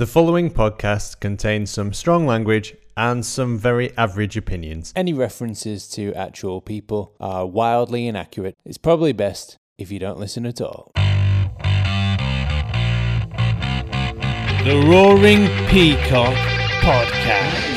The following podcast contains some strong language and some very average opinions. Any references to actual people are wildly inaccurate. It's probably best if you don't listen at all. The Roaring Peacock Podcast.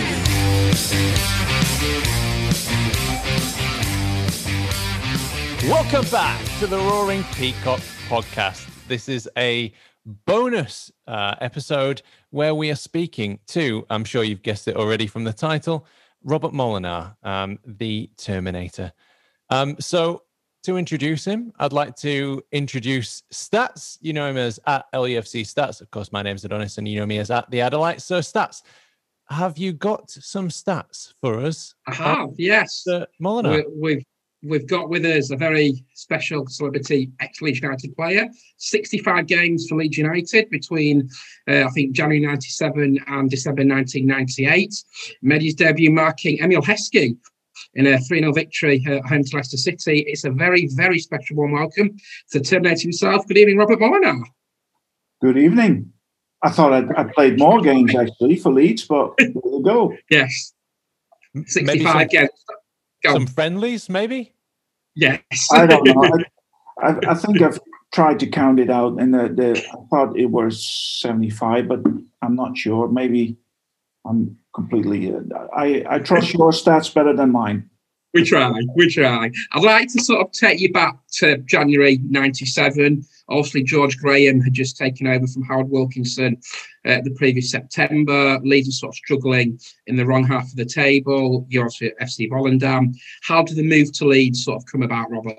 Welcome back to the Roaring Peacock podcast. This is a bonus uh, episode where we are speaking to, I'm sure you've guessed it already from the title, Robert Molenaar, um, the Terminator. Um, so, to introduce him, I'd like to introduce Stats. You know him as at LEFC Stats. Of course, my name's Adonis, and you know me as at the Adelites. So, Stats, have you got some stats for us? I have, yes. Molenaar. We, we've we've got with us a very special celebrity ex-Leeds United player. 65 games for Leeds United between, uh, I think, January 97 and December 1998. Made his debut marking Emile Heskey in a 3-0 victory at home to Leicester City. It's a very, very special warm welcome to Terminator himself. Good evening, Robert Molenaar. Good evening. I thought I'd, I played more games actually for Leeds, but there you go. Yes. 65 some, games. Go. some friendlies, maybe? Yes. I don't know. I, I, I think I've tried to count it out, and the, the I thought it was seventy-five, but I'm not sure. Maybe I'm completely. Uh, I I trust your stats better than mine. We try, we try. I'd like to sort of take you back to January 97. Obviously, George Graham had just taken over from Howard Wilkinson uh, the previous September. Leeds are sort of struggling in the wrong half of the table. You're at FC Volendam. How did the move to Leeds sort of come about, Robert?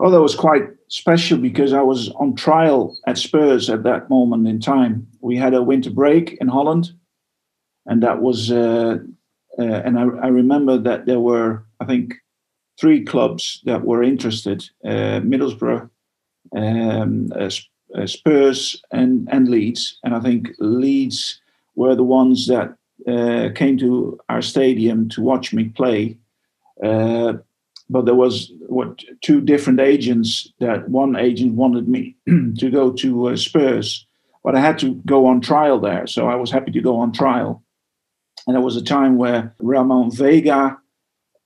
Oh, that was quite special because I was on trial at Spurs at that moment in time. We had a winter break in Holland, and that was. Uh, uh, and I, I, remember that there were, I think, three clubs that were interested: uh, Middlesbrough, um, uh, uh, Spurs, and and Leeds. And I think Leeds were the ones that uh, came to our stadium to watch me play. Uh, but there was what two different agents. That one agent wanted me to go to Spurs, but I had to go on trial there. So I was happy to go on trial and there was a time where Ramon Vega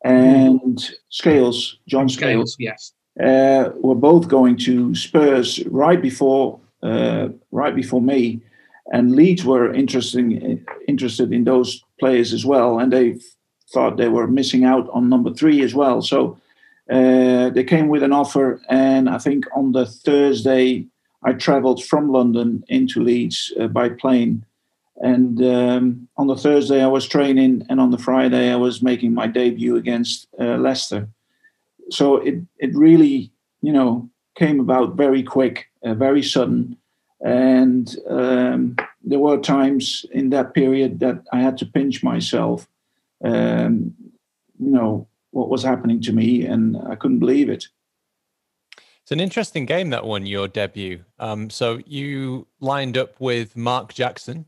and Scales, John Scales, Scales, yes. Uh, were both going to Spurs right before uh, right before me, and Leeds were interesting interested in those players as well, and they thought they were missing out on number three as well. So uh, they came with an offer, and I think on the Thursday I travelled from London into Leeds uh, by plane. And um, on the Thursday, I was training, and on the Friday, I was making my debut against uh, Leicester. So it it really, you know, came about very quick, uh, very sudden, and um, there were times in that period that I had to pinch myself. Um, you know what was happening to me, and I couldn't believe it. It's an interesting game that one, your debut. Um, so you lined up with Mark Jackson,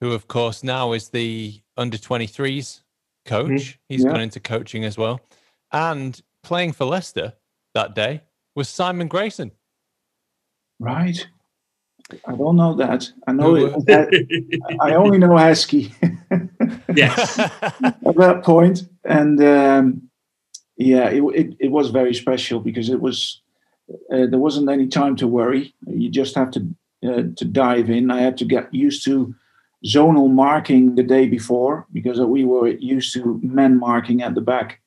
who of course now is the under 23s coach. Mm-hmm. He's yeah. gone into coaching as well. And playing for Leicester that day was Simon Grayson. Right. I don't know that. I know it. I only know Heskey. yes. At that point, and um, yeah, it, it, it was very special because it was uh, there wasn't any time to worry. You just have to uh, to dive in. I had to get used to zonal marking the day before because we were used to men marking at the back,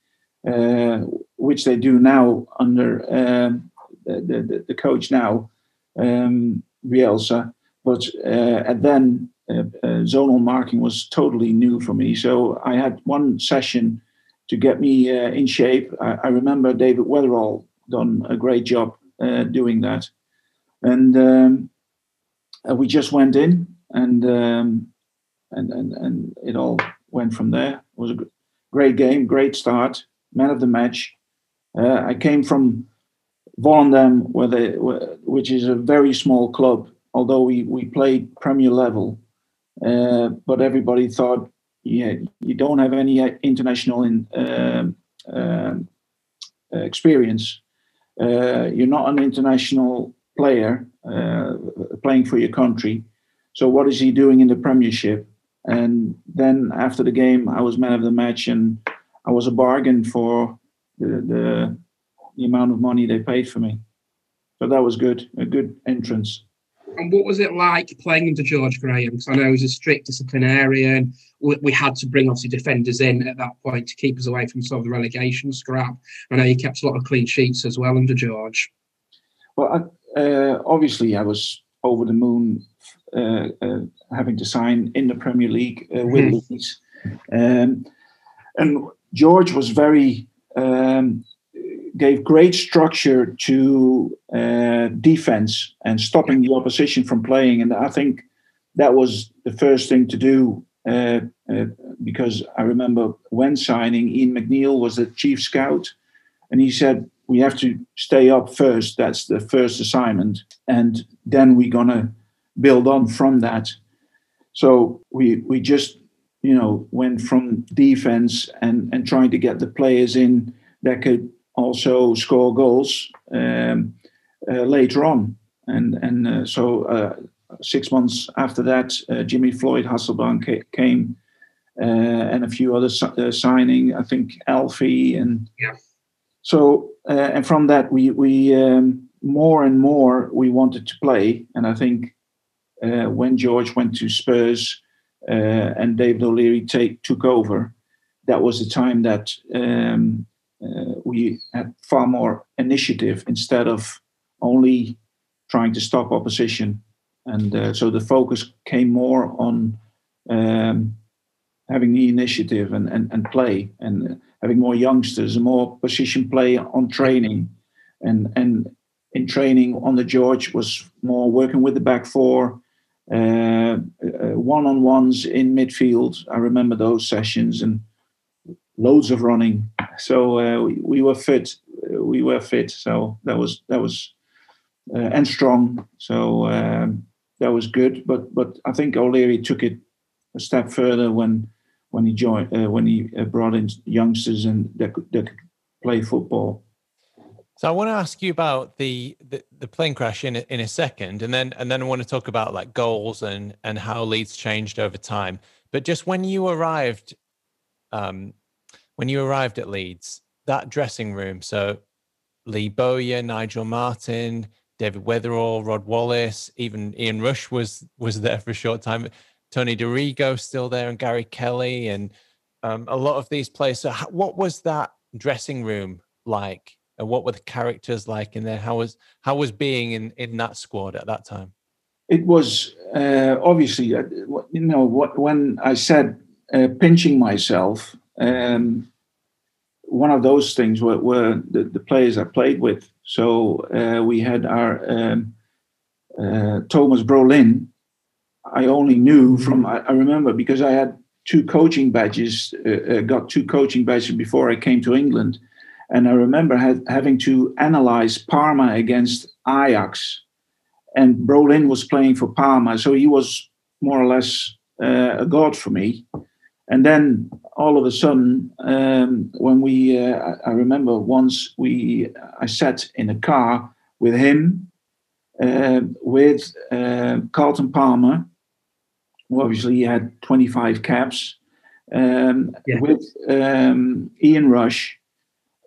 uh, which they do now under um, the, the, the, coach now, um, Bielsa. But uh, and then uh, uh, zonal marking was totally new for me. So I had one session to get me uh, in shape. I, I, remember David Weatherall done a great job uh, doing that, and um, we just went in and um, and and and it all went from there. It was a great game, great start, man of the match. Uh, I came from Volendam, where they, which is a very small club, although we we played Premier level, uh, but everybody thought, yeah, you don't have any international in, uh, experience. Uh, you're not an international player uh, playing for your country So what is he doing in the Premiership? And then after the game, I was man of the match, and I was a bargain for the the, the amount of money they paid for me. So that was good, a good entrance. And what was it like playing under George Graham? Because I know he was a strict disciplinarian. We, we, had to bring obviously defenders in at that point to keep us away from some of the relegation scrap. I know he kept a lot of clean sheets as well under George. Well, I, uh, obviously, I was over the moon uh, uh, having to sign in the Premier League uh, with mm. Leeds. Um, and George was very um, gave great structure to uh, defense and stopping the opposition from playing. And I think that was the first thing to do uh, uh, because I remember when signing, Ian McNeil was the chief scout, and he said, We have to stay up first. That's the first assignment. And then we're to build on from that. So we, we just you know went from defense and and trying to get the players in that could also score goals um, uh, later on. And and uh, so uh, six months after that, uh, Jimmy Floyd Hasselbaink came, uh, and a few other uh, signing. I think Alfie and yeah. So and from that we we um, more and more we wanted to play, and I think when George went to Spurs and David O'Leary take took over, that was the time that um, uh, we had far more initiative instead of only trying to stop opposition. And uh, so the focus came more on um, having the initiative and, and, and play and having more youngsters and more position play on training. And, and in training on the George was more working with the back four, uh, uh, one-on-ones in midfield. I remember those sessions and loads of running. So uh, we, we, were fit. We were fit. So that was that was uh, and strong. So um, that was good. But but I think O'Leary took it a step further when when he joined uh, when he uh, brought in youngsters and that could, that could play football. So I want to ask you about the, the, the plane crash in in a second, and then and then I want to talk about like goals and and how Leeds changed over time. But just when you arrived um, when you arrived at Leeds, that dressing room, so Lee Bowyer, Nigel Martyn, David Weatherall, Rod Wallace, even Ian Rush was was there for a short time. Tony Dorigo still there, and Gary Kelly, and um, a lot of these players. So, how, what was that dressing room like, and what were the characters like in there? How was how was being in in that squad at that time? It was uh, obviously, uh, you know, what when I said uh, pinching myself. Um, one of those things were, were the, the, players I played with. So uh, we had our um, uh, Thomas Brolin. I only knew mm-hmm. from I, I, remember because I had two coaching badges, uh, uh, got two coaching badges before I came to England, and I remember had, having to analyze Parma against Ajax, and Brolin was playing for Parma, so he was more or less uh, a god for me. And then all of a sudden, um, when we, uh, I remember once we, I sat in a car with him, uh, with uh, Carlton Palmer, who obviously had 25 caps, um, yeah. with um, Ian Rush,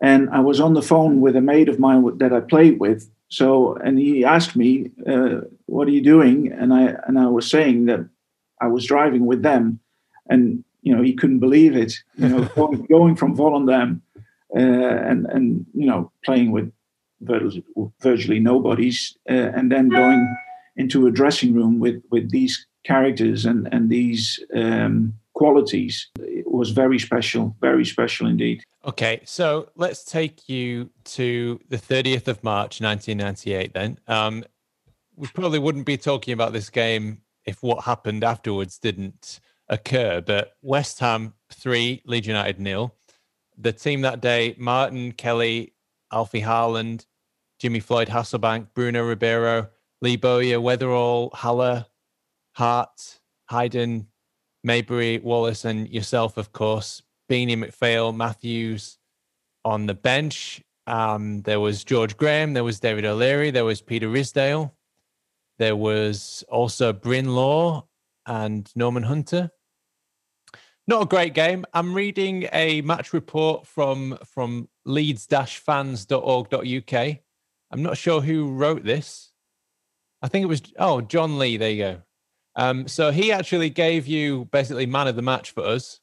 and I was on the phone with a mate of mine that I played with. So, and he asked me, uh, "What are you doing?" And I and I was saying that I was driving with them, and you know, he couldn't believe it. You know, going, going from Volendam uh, and and you know playing with virtually, nobody's, uh, and then going into a dressing room with with these characters and and these um, qualities it was very special, very special indeed. Okay, so let's take you to the 30th of March, 1998. Then um, we probably wouldn't be talking about this game if what happened afterwards didn't occur. But West Ham three, Leeds United nil. The team that day: Martyn Kelly, Alfie Haaland, Jimmy Floyd Hasselbaink, Bruno Ribeiro, Lee Bowyer, Weatherall, Halle, Harte, Hiden, Maybury, Wallace, and yourself, of course. Beeney McPhail, Matthews on the bench. Um, there was George Graham, there was David O'Leary, there was Peter Ridsdale. there was also Bryn Law and Norman Hunter. Not a great game. I'm reading a match report from from leeds-fans.org.uk. I'm not sure who wrote this. I think it was oh John Lee. There you go. Um, so he actually gave you basically man of the match for us.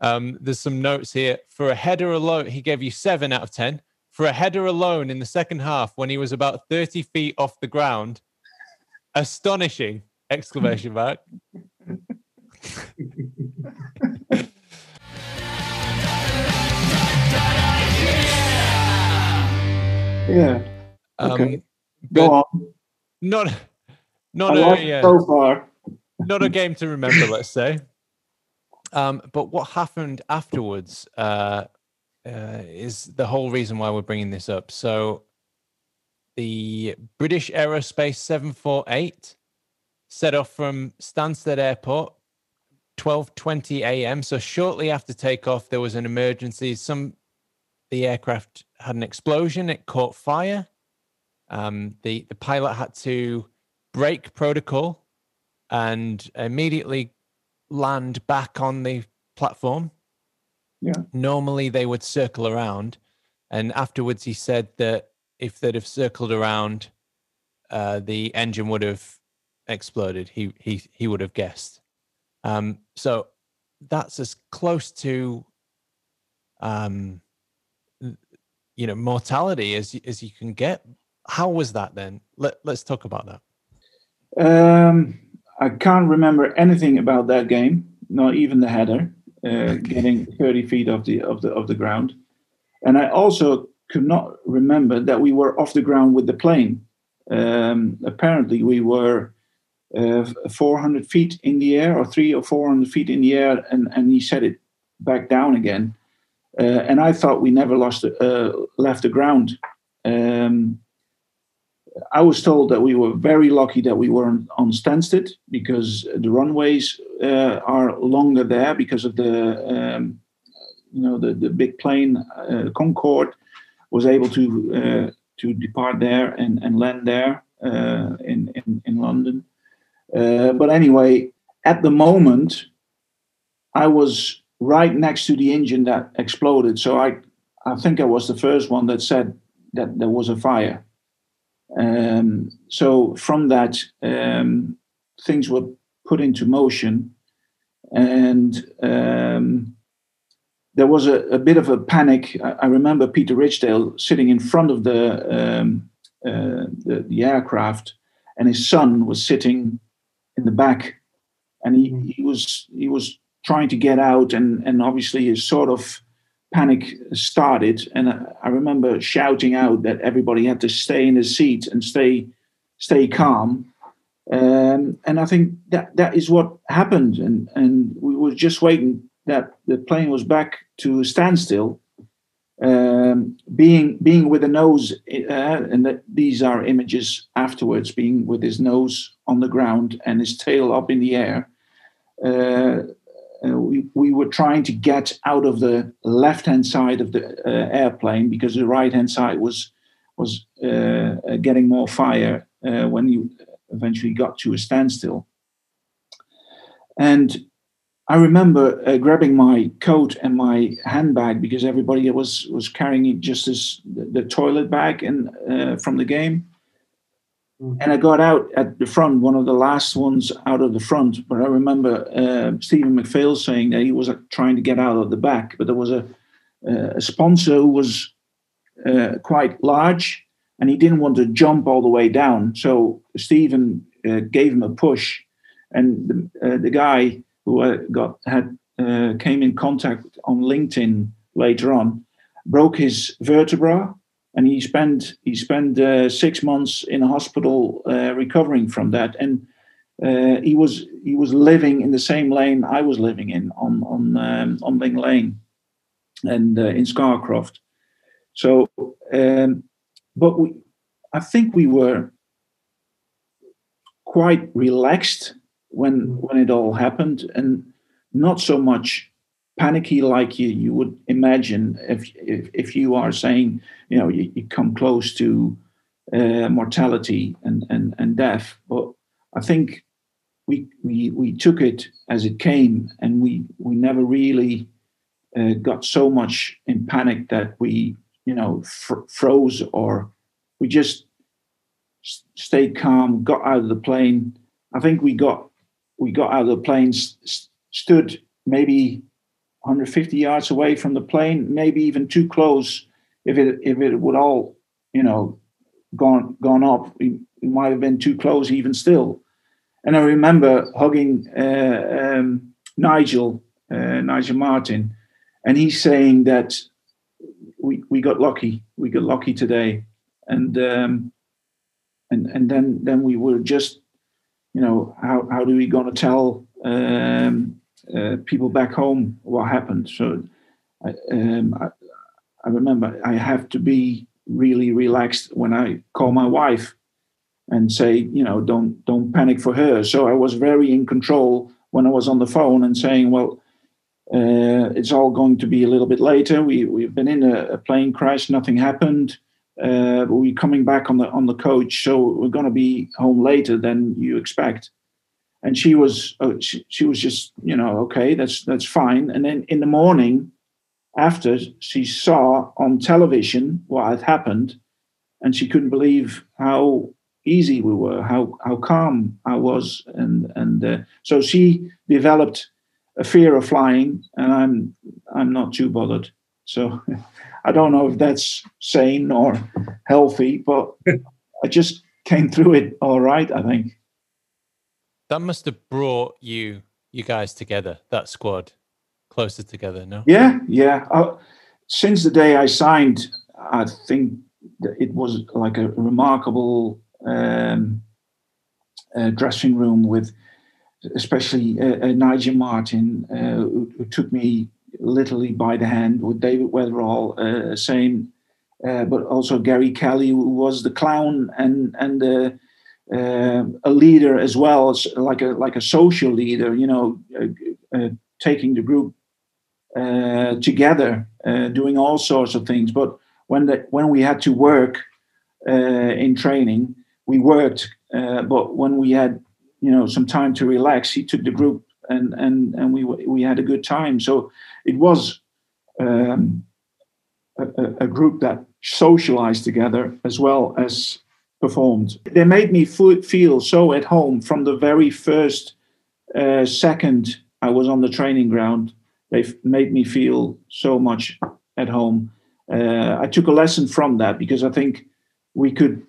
Um, there's some notes here for a header alone. He gave you seven out of ten for a header alone in the second half when he was about 30 feet off the ground. Astonishing! Exclamation mark. Yeah. Um, Okay. Go on. Not, I not a, yeah, so far. not a game to remember, let's say. Um, but what happened afterwards uh, uh, is the whole reason why we're bringing this up. So, the British Aerospace 748 set off from Stansted Airport 12:20 a.m. So shortly after takeoff, there was an emergency. Some the aircraft had an explosion. It caught fire. Um, the the pilot had to break protocol and immediately land back on the platform. Yeah. Normally they would circle around, and afterwards he said that if they'd have circled around, uh, the engine would have exploded. He he he would have guessed. Um, so that's as close to, um, you know, mortality as as you can get. How was that then? Let Let's talk about that. Um, I can't remember anything about that game, not even the header, uh, getting 30 feet off the of the of the ground, and I also could not remember that we were off the ground with the plane. Um, apparently, we were uh, 400 feet in the air, or three or 400 feet in the air, and and he set it back down again. Uh, and I thought we never lost uh, left the ground. Um, I was told that we were very lucky that we weren't on Stansted because the runways uh, are longer there because of the um, you know the, the big plane uh, Concorde was able to uh, to depart there and, and land there uh, in, in in London. Uh, but anyway, at the moment, I was right next to the engine that exploded, so I I think I was the first one that said that there was a fire. Um, so from that, um, things were put into motion, and um, there was a, a, bit of a panic. I, I, remember Peter Ridsdale sitting in front of the, um, uh, the, the aircraft, and his son was sitting in the back, and he, he was he was trying to get out, and and obviously his sort of panic started and i remember shouting out that everybody had to stay in his seat and stay stay calm. Um, and i think that that is what happened and and we were just waiting that the plane was back to a standstill um, being being with the nose uh, and that these are images afterwards being with his nose on the ground and his tail up in the air uh, uh, we, we were trying to get out of the left hand side of the uh, airplane because the right hand side was was uh, getting more fire when you eventually got to a standstill. And I remember uh, grabbing my coat and my handbag because everybody was was carrying just as the, toilet bag and uh, from the game. Mm-hmm. And I got out at the front, one of the last ones out of the front. But I remember uh, Stephen McPhail saying that he was uh, trying to get out of the back, but there was a, a sponsor who was uh, quite large and he didn't want to jump all the way down. So Stephen uh, gave him a push, and the, uh, the guy who uh, got had came in contact on LinkedIn later on broke his vertebra and he spent he spent uh, six months in a hospital uh, recovering from that. And uh, he was he was living in the same lane I was living in on on um, on Ling Lane and in Scarcroft. So um, but we I think we were quite relaxed when when it all happened and not so much panicky like you you would imagine if if, if you are saying you know you, you come close to uh, mortality and, and, and death. But I think we, we, we took it as it came and we, we never really uh, got so much in panic that we, you know, fr- froze or we just stayed calm, got out of the plane. I think we got we got out of the plane, st- stood maybe 150 yards away from the plane, maybe even too close. If it if it would all, you know, gone gone up, we might have been too close even still. And I remember hugging uh, um, Nigel uh, Nigel Martyn, and he's saying that we we got lucky, we got lucky today, and um, and and then then we were just, you know, how how do we to tell um, uh, people back home what happened? So, I, um, I, I remember I have to be really relaxed when I call my wife and say, you know, don't don't panic for her. So I was very in control when I was on the phone and saying, well, uh, it's all going to be a little bit later. We we've been in a, a plane crash, nothing happened. Uh, we're coming back on the on the coach, so we're going to be home later than you expect. And she was uh, she, she was just you know okay that's that's fine. And then in the morning, after she saw on television what had happened, and she couldn't believe how easy we were, how how calm I was, and and uh, so she developed a fear of flying, and I'm I'm not too bothered. So I don't know if that's sane or healthy, but I just came through it all right. I think that must have brought you you guys together, that squad, closer together. No. Yeah, yeah. Uh, since the day I signed, I think it was like a remarkable um, uh, dressing room with especially uh, uh, Nigel Martyn, uh, who, who, took me literally by the hand, with David Weatherall, uh, same, uh, but also Gary Kelly, who was the clown and and Um, a leader as well, as like a like a social leader, you know, uh, uh, taking the group uh, together, doing all sorts of things. But when the, when we had to work in training, we worked. but when we had you know some time to relax he took the group and and and we we had a good time so it was um, a, a, group that socialized together as well as performed. They made me feel so at home from the very first uh, second i was on the training ground. They made me feel so much at home. Uh, i took a lesson from that because i think we could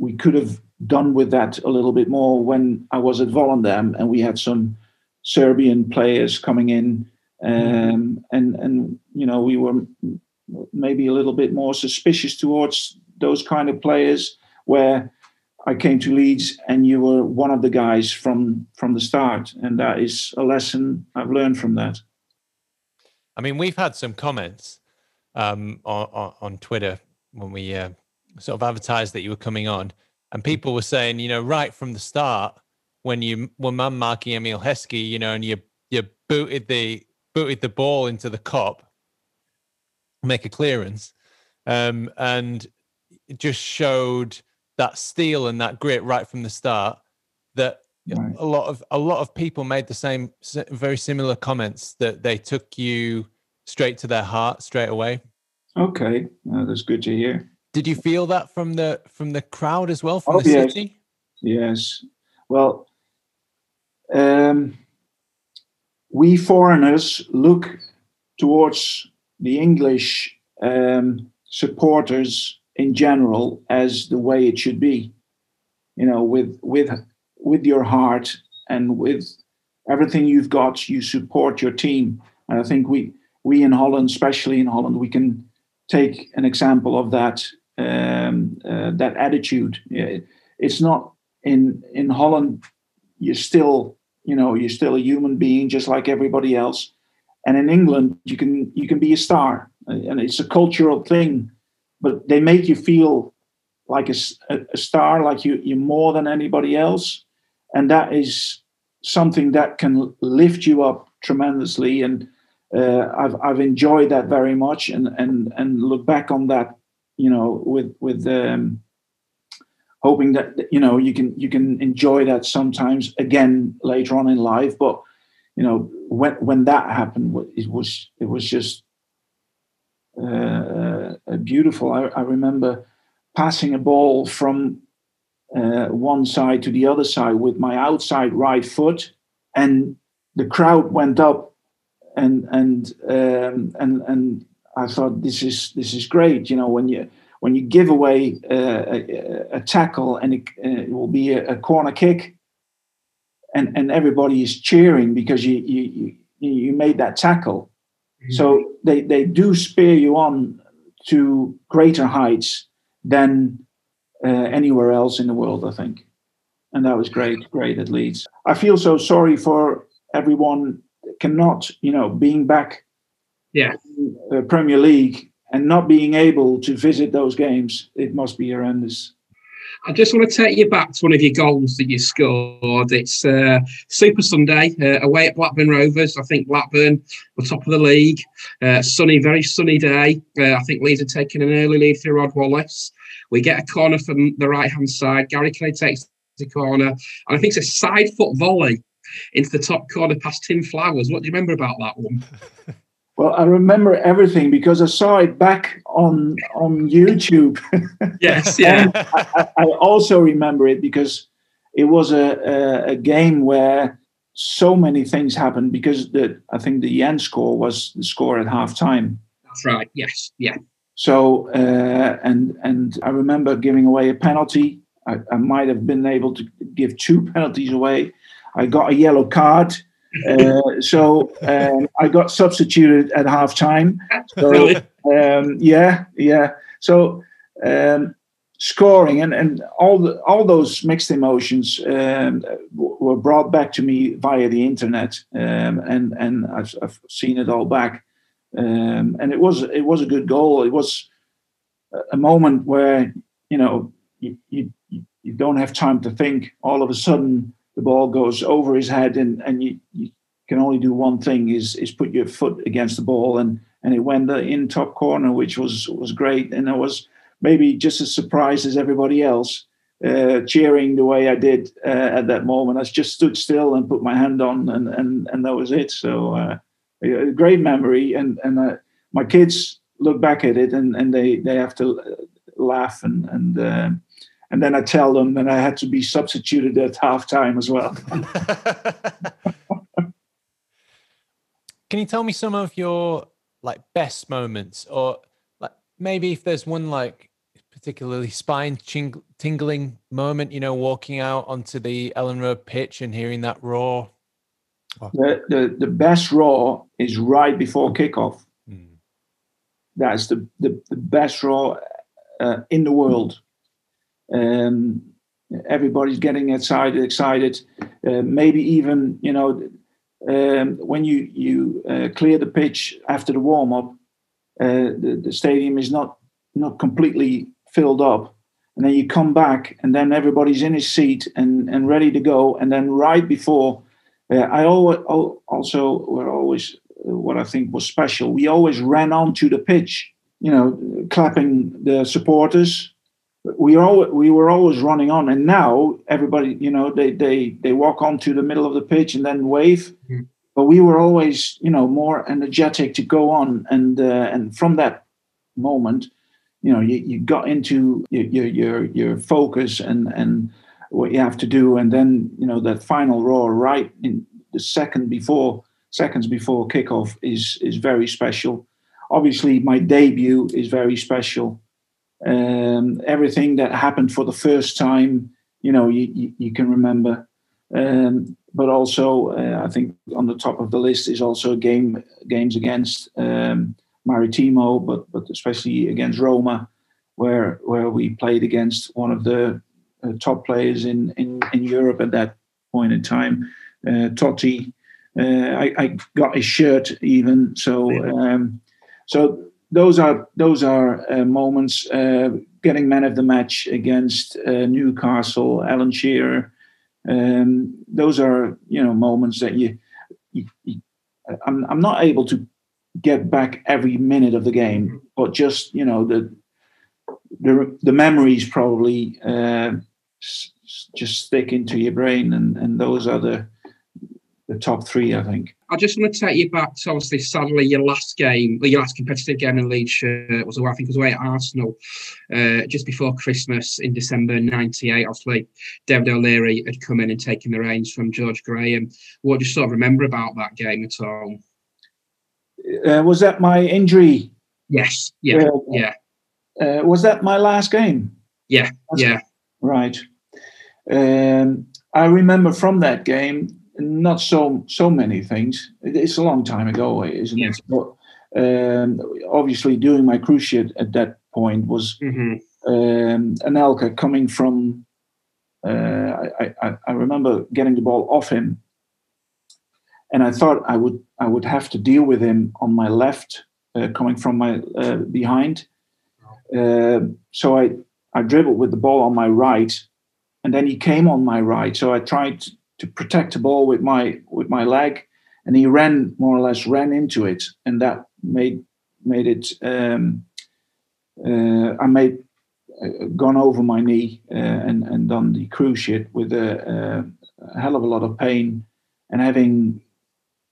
we could have done with that a little bit more when I was at Volendam and we had some Serbian players coming in, um, and and you know we were maybe a little bit more suspicious towards those kind of players. Where I came to Leeds and you were one of the guys from from the start, and that is a lesson I've learned from that. I mean, we've had some comments um, on, on Twitter when we uh, sort of advertised that you were coming on and people were saying, you know, right from the start, when you when man marking Emile Heskey, you know, and you you booted the booted the ball into the Kop, make a clearance, um, and it just showed that steel and that grit right from the start. That right. a lot of a lot of people made the same very similar comments that they took you straight to their heart straight away. Okay, that's good to hear. Did you feel that from the from the crowd as well, from oh, the yes. city? Yes. Well, um, we foreigners look towards the English um, supporters in general as the way it should be. You know, with with with your heart and with everything you've got, you support your team. And I think we we in Holland, especially in Holland, we can take an example of that um, uh, that attitude. It's not in in Holland. You're still you know you're still a human being just like everybody else, and in England you can you can be a star, and it's a cultural thing. But they make you feel like a, a star, like you you're more than anybody else, and that is something that can lift you up tremendously and uh, I've I've enjoyed that very much, and and and look back on that, you know, with with um, hoping that you know you can you can enjoy that sometimes again later on in life. But you know when when that happened, it was it was just beautiful. I, I, remember passing a ball from uh, one side to the other side with my outside right foot, and the crowd went up, and and um, and and I thought this is this is great. You know when you when you give away uh, a, a, tackle and it, uh, it will be a, a, corner kick, and and everybody is cheering because you you, you made that tackle so they, they do spear you on to greater heights than uh, anywhere else in the world, I think. And that was great, great at Leeds. I feel so sorry for everyone cannot, you know, being back yeah. in Premier League and not being able to visit those games. It must be horrendous. I just want to take you back to one of your goals that you scored. It's uh, Super Sunday uh, away at Blackburn Rovers. I think Blackburn were top of the league. Uh, sunny, very sunny day. Uh, I think Leeds are taking an early lead through Rod Wallace. We get a corner from the right hand side. Gary Kelly takes the corner, and I think it's a side foot volley into the top corner past Tim Flowers. What do you remember about that one? Well, I remember everything because I saw it back on on YouTube. yes, yeah. I, I, also remember it because it was a, a, a game where so many things happened because the I think the end score was the score at halftime. That's right. Yes. Yeah. So uh, and and I remember giving away a penalty. I, I might have been able to give two penalties away. I got a yellow card uh, so um, I got substituted at half time. So, really? um, yeah, yeah. So um, scoring and, and all the, all those mixed emotions um, were brought back to me via the internet, um, and and I've, I've, seen it all back. Um, and it was it was a good goal. It was a moment where you know you, you you don't have time to think. All of a sudden, the ball goes over his head and, and you, you can only do one thing is is put your foot against the ball. And and it went in top corner which was was great. And I was maybe just as surprised as everybody else uh, cheering the way I did uh, at that moment. I just stood still and put my hand on and and and that was it. So uh, a great memory. And and uh, my kids look back at it and and they they have to laugh and and uh, and then I tell them that I had to be substituted at halftime as well. Can you tell me some of your like best moments, or like maybe if there's one like particularly spine ching- tingling moment, you know, walking out onto the Elland Road pitch and hearing that roar? Oh. The, the, the best roar is right before kickoff. Mm. That's the, the, the best roar uh, in the world. Um, everybody's getting excited, excited. Uh, maybe even you know um, when you you uh, clear the pitch after the warm up, uh, the, the stadium is not not completely filled up, and then you come back, and then everybody's in his seat and and ready to go, and then right before, uh, I always also were always uh, what I think was special. We always ran onto the pitch, you know, clapping the supporters we all we were always running on and now everybody you know they they they walk onto the middle of the pitch and then wave. Mm-hmm. but we were always you know more energetic to go on and uh, and from that moment you know you, you got into your, your your focus and and what you have to do. And then you know that final roar right in the second before seconds before kickoff is is very special. Obviously my debut is very special um, everything that happened for the first time, you know, you, you, you can remember. Um, but also, uh, I think on the top of the list is also game games against um, Maritimo, but but especially against Roma, where where we played against one of the uh, top players in, in in Europe at that point in time, uh, Totti. Uh, I, I, got his shirt even, so um, so those are those are uh, moments. Uh, getting man of the match against uh, Newcastle, Alan Shearer. Um, those are you know moments that you, you, you, I'm I'm not able to get back every minute of the game, but just you know the the the memories probably uh, s- s- just stick into your brain, and and those are the the top three, I think. I just want to take you back to obviously, sadly, your last game, your last competitive game in Leeds shirt was away. I think it was away at Arsenal uh, just before Christmas in December '98. Obviously, David O'Leary had come in and taken the reins from George Graham. What do you sort of remember about that game at all? Uh, was that my injury? Yes, yeah, Uh, yeah, Uh, was that my last game? yeah, yeah. Right. Um, I remember from that game not so so many things. It's a long time ago, isn't Yeah. it? But um, obviously, doing my cruciate at that point was hmm um, Anelka coming from. Uh, I, I, I remember getting the ball off him, and I thought I would I would have to deal with him on my left, uh, coming from my uh, behind. Uh, so I I dribbled with the ball on my right, and then he came on my right. So I tried to protect the ball with my with my leg, and he ran more or less ran into it, and that made made it. Um, uh, I made uh, gone over my knee uh, and and done the cruciate with a, a hell of a lot of pain, and having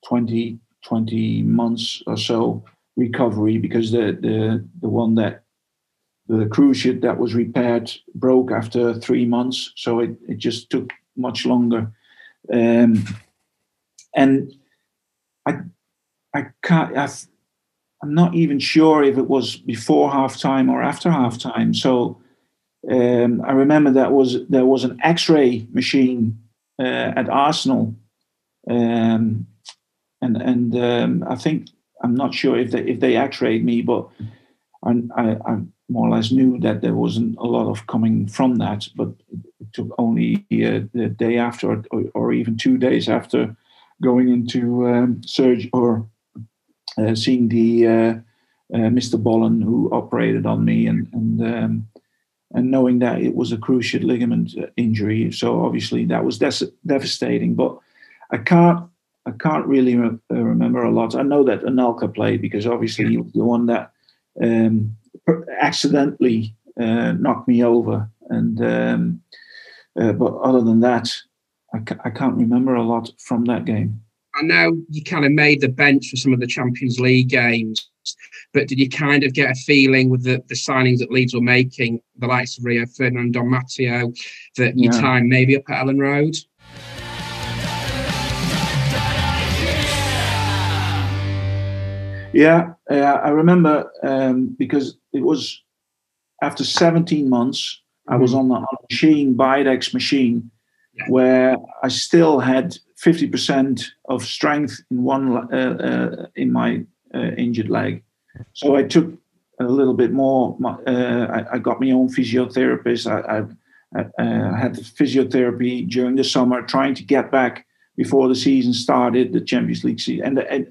20, 20 months or so recovery because the the the one that the cruciate that was repaired broke after three months, so it, it just took much longer. Um, and I I can't I, I'm not even sure if it was before halftime or after halftime. So um, I remember that was there was an X-ray machine uh, at Arsenal, um, and and um, I think I'm not sure if they if they X-rayed me, but I, I, I more or less knew that there wasn't a lot of coming from that. But it took only uh, the day after, or, or even two days after going into um, surgery or uh, seeing the uh, uh, Mr. Bollen who operated on me and and um, and knowing that it was a cruciate ligament uh, injury. So obviously that was des- devastating. But I can't I can't really re- remember a lot. I know that Anelka played because obviously he was the one that um, accidentally uh, knocked me over. And um, uh, but other than that, I, ca- I can't remember a lot from that game. I know you kind of made the bench for some of the Champions League games, but did you kind of get a feeling with the, the signings that Leeds were making, the likes of Rio Ferdinand, Dom Matteo, that your Yeah. time maybe up at Elland Road? Yeah, uh, I remember um, because it was after 17 months, I was on the, machine, Biodex machine, Yeah. where I still had 50% of strength in one uh, uh, in my uh, injured leg. So I took a little bit more. my- Uh, I, I got my own physiotherapist. I, I, I uh, had physiotherapy during the summer, trying to get back before the season started, the Champions League season, and and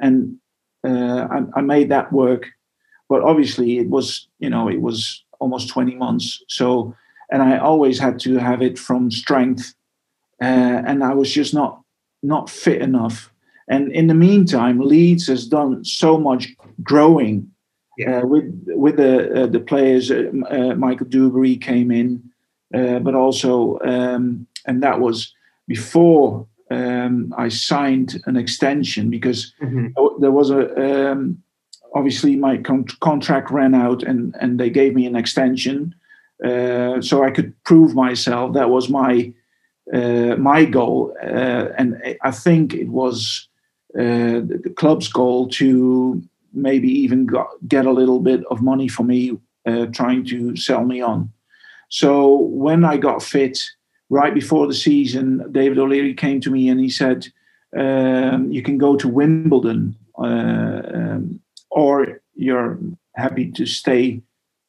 and uh, I, I made that work. But obviously, it was you know it was almost 20 months. So and I always had to have it from strength, uh, and I was just not not fit enough. And in the meantime, Leeds has done so much growing Yeah. uh, with with the uh, the players. Uh, uh, Michael Duberry came in, uh, but also um, and that was before um, I signed an extension because there was a um, obviously my con- contract ran out and and they gave me an extension uh, so I could prove myself. That was my uh, my goal, uh, and I think it was uh, the club's goal to maybe even got, get a little bit of money for me, uh, trying to sell me on. So when I got fit, right before the season, David O'Leary came to me and he said, um, "You can go to Wimbledon, uh, um, or you're happy to stay."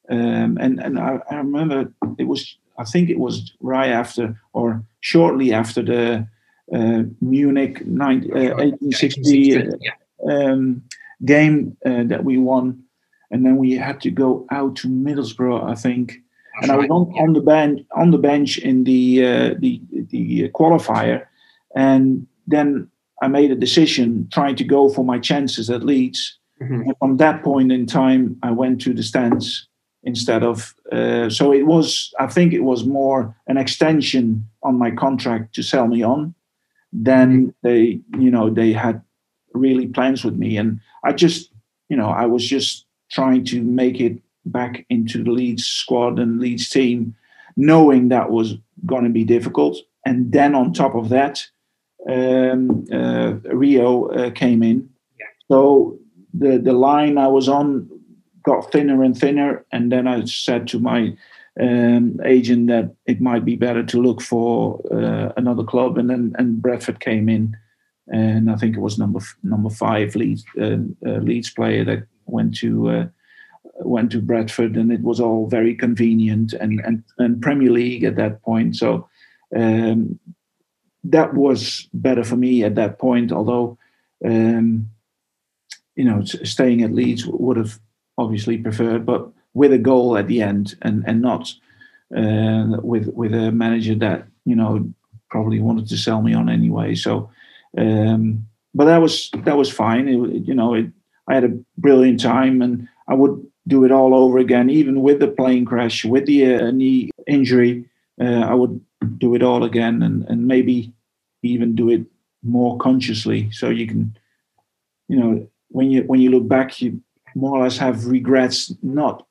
Um, and and I, I remember it was I think it was right after or shortly after the uh, Munich 19, uh, 1860 uh, um, game uh, that we won, and then we had to go out to Middlesbrough, I think. That's and I was right. on, on the bench on the bench in the uh, the the qualifier, and then I made a decision trying to go for my chances at Leeds. Mhm. And from that point in time, I went to the stands instead of. Uh, so it was. I think it was more an extension on my contract to sell me on. Then they, you know, they had really plans with me, and I just, you know, I was just trying to make it back into the Leeds squad and Leeds team, knowing that was going to be difficult. And then on top of that, um, uh, Rio uh, came in. Yeah. So the the line I was on got thinner and thinner, and then I said to my um, agent that it might be better to look for uh, another club, and then and Bradford came in, and I think it was number number five Leeds uh, uh, Leeds player that went to uh, went to Bradford, and it was all very convenient and and, and Premier League at that point. So um, that was better for me at that point. Although um, you know staying at Leeds would have obviously preferred, but with a goal at the end and and not uh, with with a manager that you know probably wanted to sell me on anyway. So. Um, but that was that was fine. It, you know, it, I had a brilliant time, and I would do it all over again, even with the plane crash, with the uh, knee injury. Uh, I would do it all again, and and maybe even do it more consciously, so you can, you know, when you when you look back, you more or less have regrets. Not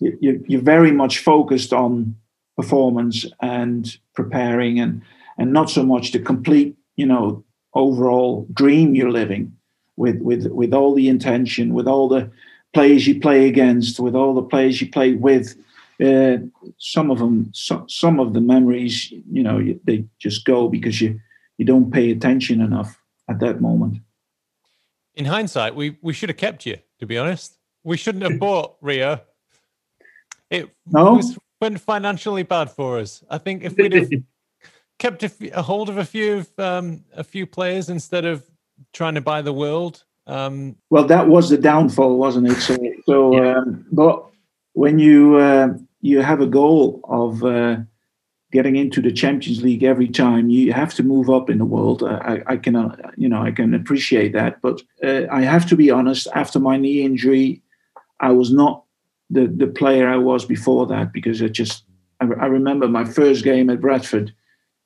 you, you're very much focused on performance and preparing, and and not so much the complete, you know, overall dream you're living with with with all the intention, with all the players you play against, with all the players you play with. Uh, some of them, so, some of the memories, you know, you, they just go because you you don't pay attention enough at that moment. In hindsight, we we should have kept you. To be honest, we shouldn't have bought Rio. It no? was went financially bad for us. I think if we'd have kept a, a, hold of a few um, a few players instead of trying to buy the world. Um, well, that was the downfall, wasn't it? So, so yeah. um, but when you uh, you have a goal of uh, getting into the Champions League every time, you have to move up in the world. I, I can, uh, you know, I can appreciate that, but uh, I have to be honest. After my knee injury, I was not the the player I was before that because I just I, I remember my first game at Bradford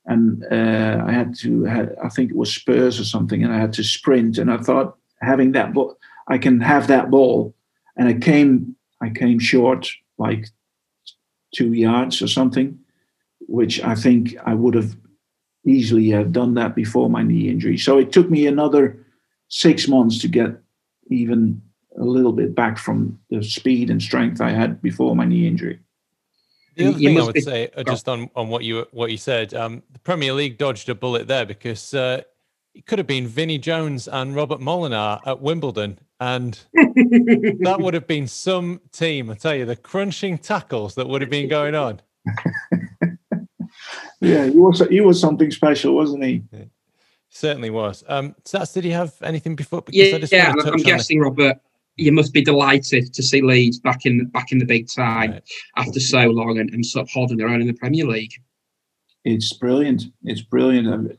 and uh, I had to, had, I think it was Spurs or something, and I had to sprint. And I thought having that ball, I can have that ball, and I came, I came short like two yards or something, which I think I would have easily have done that before my knee injury. So it took me another six months to get even a little bit back from the speed and strength I had before my knee injury. The other thing I would be, say, uh, just on, on what you what you said, um, the Premier League dodged a bullet there because uh, it could have been Vinnie Jones and Robert Molenaar at Wimbledon, and that would have been some team. I tell you, the crunching tackles that would have been going on. yeah, he was he was something special, wasn't he? Yeah, certainly was. Um, Stats, did he have anything before? Because yeah, yeah. I'm guessing, the... Robert you must be delighted to see Leeds back in back in the big time right. after so long and, and sort of holding their own in the Premier League. It's brilliant. It's brilliant.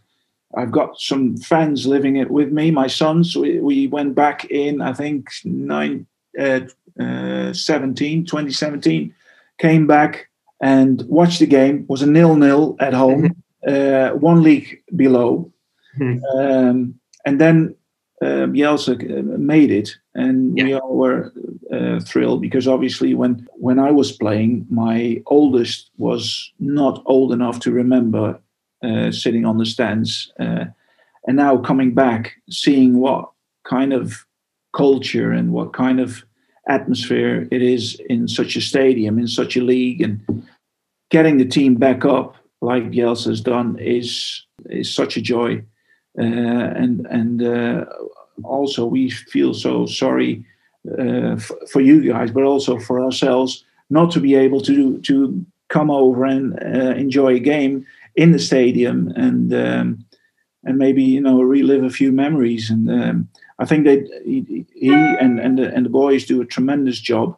I've got some fans living it with me. My sons. We, we went back in I think nine, uh, uh, 17, 2017, came back and watched the game. was a nil nil at home, uh, one league below, mm-hmm. um, and then uh, Bielsa made it, and yeah. we all were uh, thrilled because obviously when when I was playing, my oldest was not old enough to remember sitting on the stands, uh, and now coming back, seeing what kind of culture and what kind of atmosphere it is in such a stadium, in such a league, and getting the team back up like Bielsa has done is is such a joy. Uh, and and uh, also we feel so sorry uh, f- for you guys, but also for ourselves not to be able to to come over and uh, enjoy a game in the stadium and um, and maybe you know relive a few memories. And um, I think that he, he, and and the, and the boys do a tremendous job.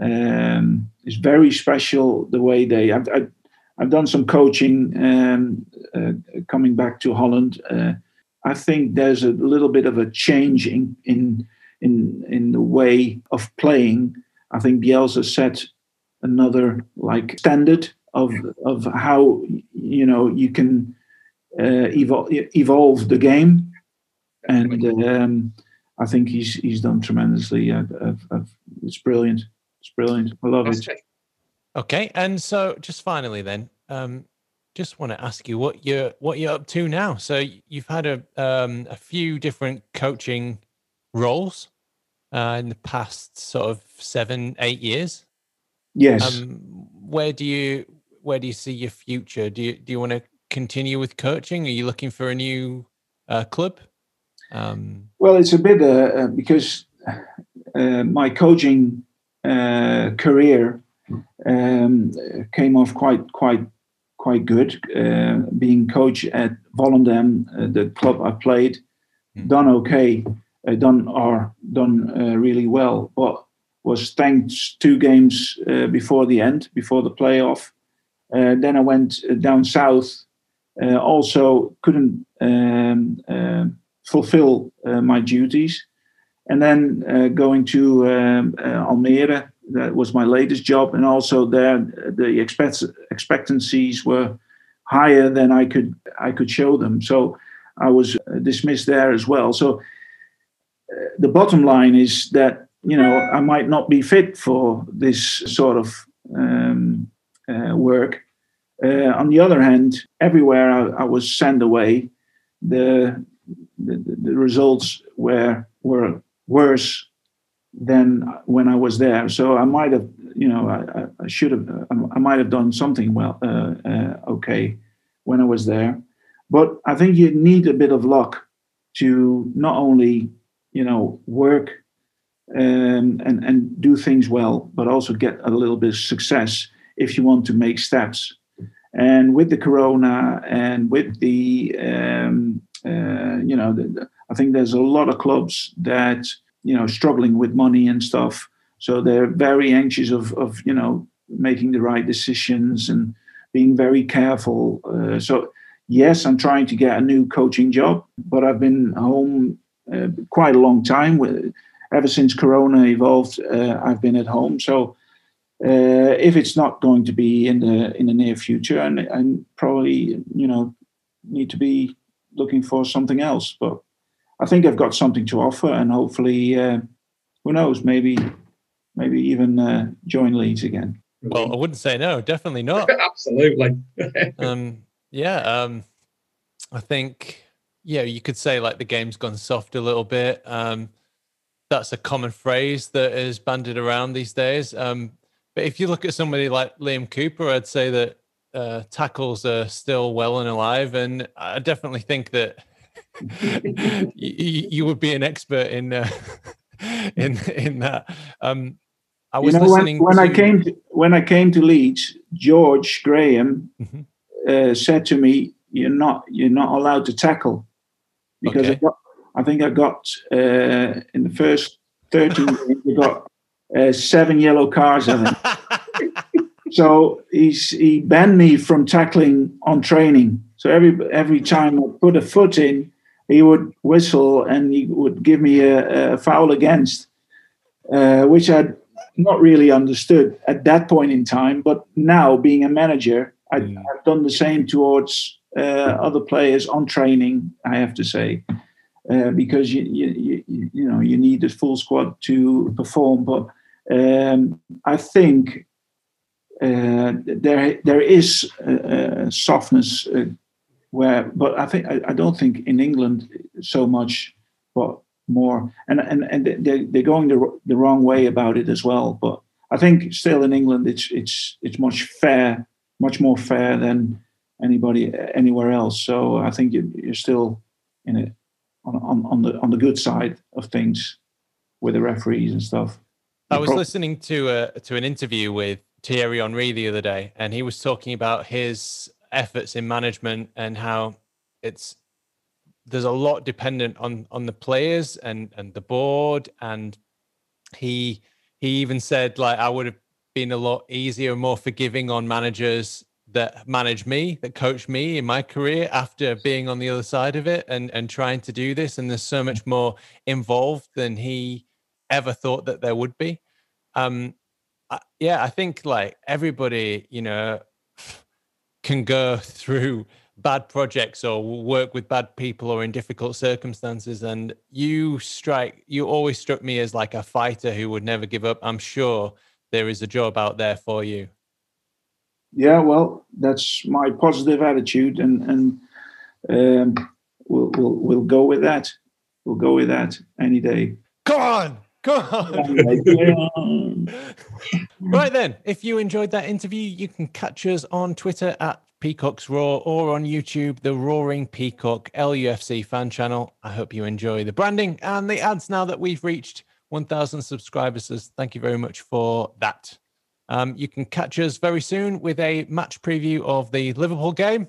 Um, it's very special the way they. I've, I've, I've done some coaching um, uh, coming back to Holland. Uh, I think there's a little bit of a change in in in, in the way of playing. I think Bielsa set another like standard of of how you know you can uh, evolve evolve the game, and um, I think he's he's done tremendously. i I've, I've, it's brilliant. It's brilliant. I love it. Okay, and so just finally, then, um, just want to ask you what you're what you're up to now. So you've had a um, a few different coaching roles uh, in the past sort of seven eight years. Yes. Um, where do you where do you see your future? Do you do you want to continue with coaching? Are you looking for a new uh, club? Um, well, it's a bit uh, uh because uh, my coaching uh, career um, came off quite quite quite good. Uh, being coach at Volendam, the club I played, mm. done okay, done are done really well, but was thanks two games before the end, before the playoff. Then I went down south uh, also couldn't um, uh, fulfill uh, my duties. And then going to um, Almere, that was my latest job, and also there the expect- expectancies were higher than I could I could show them. So I was dismissed there as well. So uh, the bottom line is that you know I might not be fit for this sort of um, uh, work, uh, on the other hand, everywhere I, I was sent away, the, the, the results were were worse than when I was there. So I might have, you know, I, I should have, I might have done something well, uh, uh, okay, when I was there. But I think you need a bit of luck to not only, you know, work um, and and do things well, but also get a little bit of success if you want to make steps. And with the corona and with the, um, uh, you know, the, the, I think there's a lot of clubs that, you know, struggling with money and stuff. So they're very anxious of, of you know, making the right decisions and being very careful. Uh, so, yes, I'm trying to get a new coaching job, but I've been home uh, quite a long time. With, ever since Corona evolved, uh, I've been at home. So uh, if it's not going to be in the in the near future, and and probably you know need to be looking for something else. But I think I've got something to offer, and hopefully, uh, who knows, maybe maybe even uh, join Leeds again. Well, I wouldn't say no, definitely not. Absolutely. um, yeah, um, I think yeah, you could say like the game's gone soft a little bit. Um, that's a common phrase that is banded around these days. Um, but if you look at somebody like Liam Cooper, I'd say that uh, tackles are still well and alive, and I definitely think that you, you, would be an expert in uh, in in that. Um, I was you know, listening when, when to... I came to, when I came to Leeds, George Graham mm-hmm. uh, said to me, "You're not you're not allowed to tackle because okay. I, got, I think I got uh, in the first thirteen we got uh, seven yellow cards, I think. so he's he banned me from tackling on training. So every every time I put a foot in, he would whistle and he would give me a, a foul against, uh, which I'd not really understood at that point in time. But now, being a manager, I, have done the same towards uh, other players on training. I have to say. Uh, because you, you you you know you need a full squad to perform, but um, I think uh, there there is a softness uh, where, but I think I, I, don't think in England so much, but more, and and and they they're going the the wrong way about it as well. But I think still in England it's it's it's much fair, much more fair than anybody anywhere else. So I think you, you're still in it on, on on the on the good side of things with the referees and stuff. I was listening to a to an interview with Thierry Henry the other day, and he was talking about his efforts in management and how it's there's a lot dependent on on the players and and the board, and he he even said like I would have been a lot easier, more forgiving on managers that manage me, that coach me in my career after being on the other side of it and and trying to do this. And there's so much more involved than he ever thought that there would be. Um, I, yeah, I think like everybody, you know, can go through bad projects or work with bad people or in difficult circumstances and you strike you always struck me as like a fighter who would never give up. I'm sure there is a job out there for you. Yeah well that's my positive attitude and and um, we'll, we'll we'll go with that. We'll go with that any day. Come on come on right then if you enjoyed that interview you can catch us on twitter at Peacock's Raw or on YouTube, the Roaring Peacock LUFC fan channel. I hope you enjoy the branding and the ads now that we've reached 1,000 subscribers. Thank you very much for that. Um, you can catch us very soon with a match preview of the Liverpool game.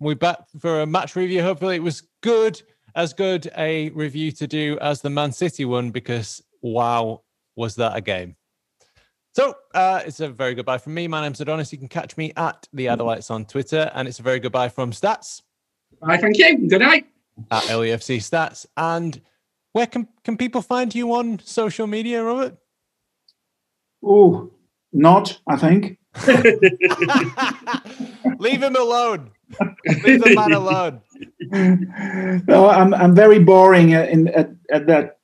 We're back for a match review. Hopefully, it was good, as good a review to do as the Man City one, because wow, was that a game! So uh, it's a very goodbye from me. My name's Adonis. You can catch me at the Adelites on Twitter, and it's a very goodbye from Stats. Bye, thank you. Good night. At LUFC Stats. And where can, can people find you on social media, Robert? Oh, not, I think. Leave him alone. Leave the man alone. No, I'm I'm very boring in at, at that.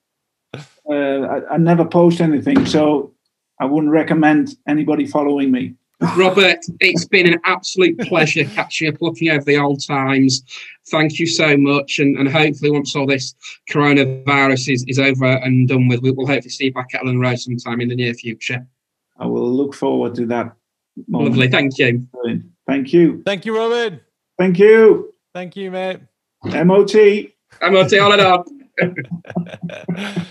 Uh, I, I never post anything, so I wouldn't recommend anybody following me. Robert, it's been an absolute pleasure catching up, looking over the old times. Thank you so much. And, and hopefully, once all this coronavirus is, is over and done with, we'll hopefully see you back at Elland Road sometime in the near future. I will look forward to that. Moment. Lovely. Thank you. Thank you. Thank you, Robin. Thank you. Thank you, mate. MOT. MOT all it on.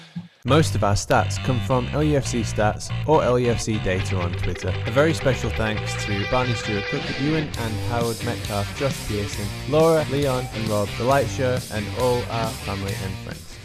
Most of our stats come from LUFC stats or LUFC data on Twitter. A very special thanks to Barney Stewart, Cook Ewan and Howard Metcalf, Josh Pearson, Laura, Leon and Rob, The Light Show and all our family and friends.